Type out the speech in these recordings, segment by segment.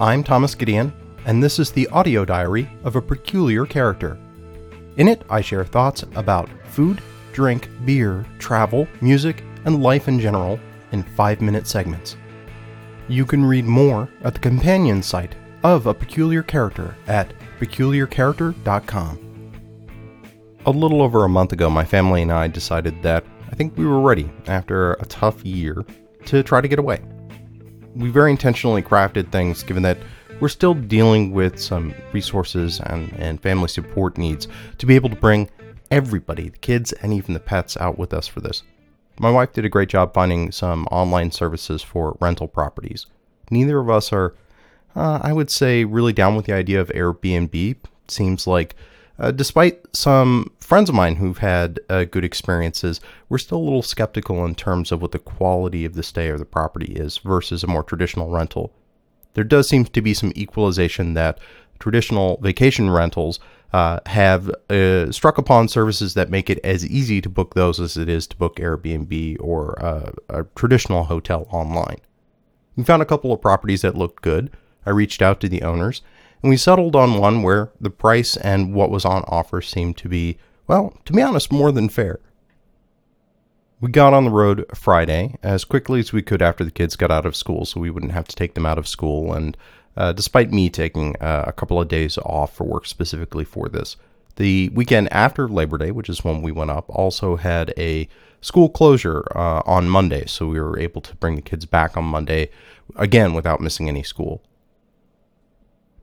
I'm Thomas Gideon, and this is the audio diary of a peculiar character. In it, I share thoughts about food, drink, beer, travel, music, and life in general in five minute segments. You can read more at the companion site of A Peculiar Character at peculiarcharacter.com. A little over a month ago, my family and I decided that I think we were ready, after a tough year, to try to get away we very intentionally crafted things given that we're still dealing with some resources and, and family support needs to be able to bring everybody, the kids and even the pets, out with us for this. My wife did a great job finding some online services for rental properties. Neither of us are, uh, I would say, really down with the idea of Airbnb. Seems like uh, despite some friends of mine who've had uh, good experiences, we're still a little skeptical in terms of what the quality of the stay or the property is versus a more traditional rental. There does seem to be some equalization that traditional vacation rentals uh, have uh, struck upon services that make it as easy to book those as it is to book Airbnb or uh, a traditional hotel online. We found a couple of properties that looked good. I reached out to the owners and we settled on one where the price and what was on offer seemed to be, well, to be honest, more than fair. We got on the road Friday as quickly as we could after the kids got out of school so we wouldn't have to take them out of school. And uh, despite me taking uh, a couple of days off for work specifically for this, the weekend after Labor Day, which is when we went up, also had a school closure uh, on Monday. So we were able to bring the kids back on Monday again without missing any school.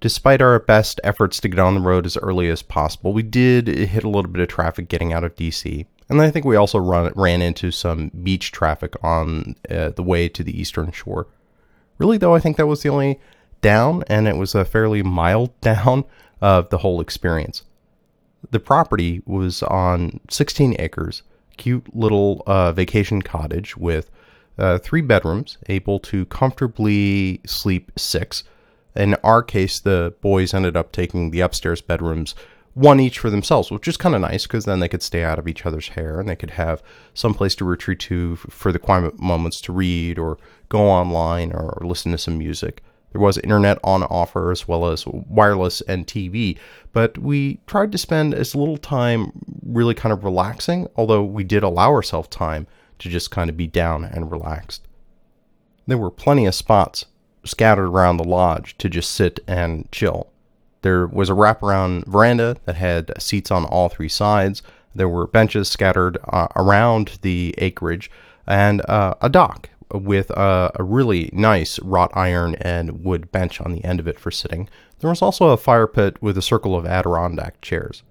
Despite our best efforts to get on the road as early as possible, we did hit a little bit of traffic getting out of DC. And I think we also run, ran into some beach traffic on uh, the way to the eastern shore. Really, though, I think that was the only down, and it was a fairly mild down of the whole experience. The property was on 16 acres, cute little uh, vacation cottage with uh, three bedrooms, able to comfortably sleep six in our case, the boys ended up taking the upstairs bedrooms, one each for themselves, which is kind of nice because then they could stay out of each other's hair and they could have some place to retreat to for the quiet moments to read or go online or listen to some music. There was internet on offer as well as wireless and TV, but we tried to spend as little time really kind of relaxing, although we did allow ourselves time to just kind of be down and relaxed. There were plenty of spots scattered around the lodge to just sit and chill. There was a wraparound veranda that had seats on all three sides. There were benches scattered uh, around the acreage and uh, a dock with a, a, really nice wrought iron and wood bench on the end of it for sitting. There was also a fire pit with a circle of Adirondack chairs.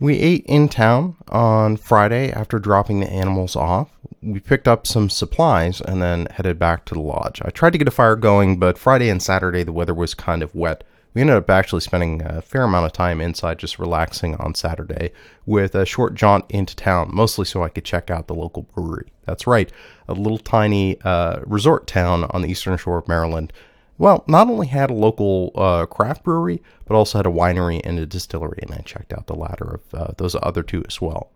We ate in town on Friday after dropping the animals off. We picked up some supplies and then headed back to the lodge. I tried to get a fire going, but Friday and Saturday the weather was kind of wet. We ended up actually spending a fair amount of time inside just relaxing on Saturday with a short jaunt into town, mostly so I could check out the local brewery. That's right, a little tiny uh, resort town on the eastern shore of Maryland well, not only had a local uh, craft brewery, but also had a winery and a distillery, and I checked out the latter of uh, those other two as well.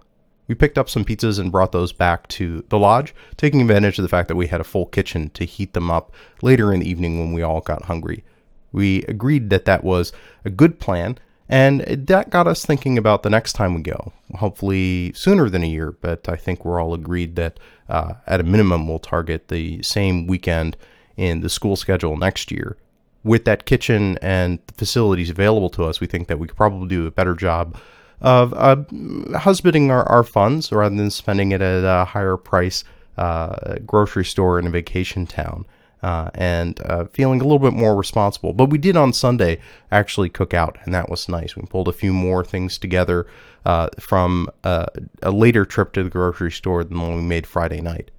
We picked up some pizzas and brought those back to the lodge, taking advantage of the fact that we had a full kitchen to heat them up later in the evening when we all got hungry. We agreed that that was a good plan, and that got us thinking about the next time we go. Hopefully sooner than a year, but I think we're all agreed that uh, at a minimum we'll target the same weekend in the school schedule next year. With that kitchen and the facilities available to us, we think that we could probably do a better job of uh, husbanding our, our funds rather than spending it at a higher price uh, grocery store in a vacation town. Uh, and uh, feeling a little bit more responsible. But we did on Sunday actually cook out, and that was nice. We pulled a few more things together uh, from uh, a later trip to the grocery store than the one we made Friday night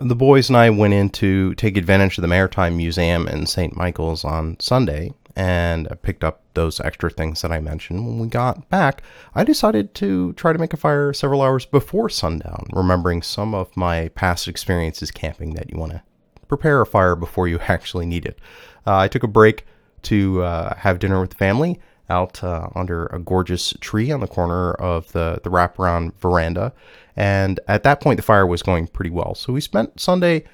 the boys and I went in to take advantage of the Maritime Museum in St. Michaels on Sunday and I picked up those extra things that I mentioned. When we got back, I decided to try to make a fire several hours before sundown, remembering some of my past experiences camping that you want to prepare a fire before you actually need it. Uh, I took a break to uh, have dinner with the family out uh, under a gorgeous tree on the corner of the, the wraparound veranda. And at that point, the fire was going pretty well. So we spent Sunday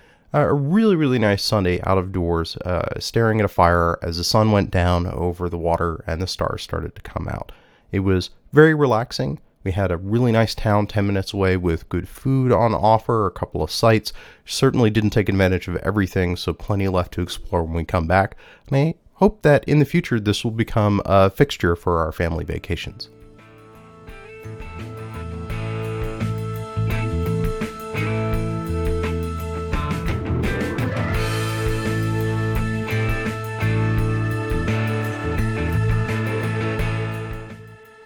a really, really nice Sunday out of doors, uh, staring at a fire as the sun went down over the water and the stars started to come out. It was very relaxing. We had a really nice town 10 minutes away with good food on offer, a couple of sites. Certainly didn't take advantage of everything, so plenty left to explore when we come back. And I hope that in the future this will become a fixture for our family vacations.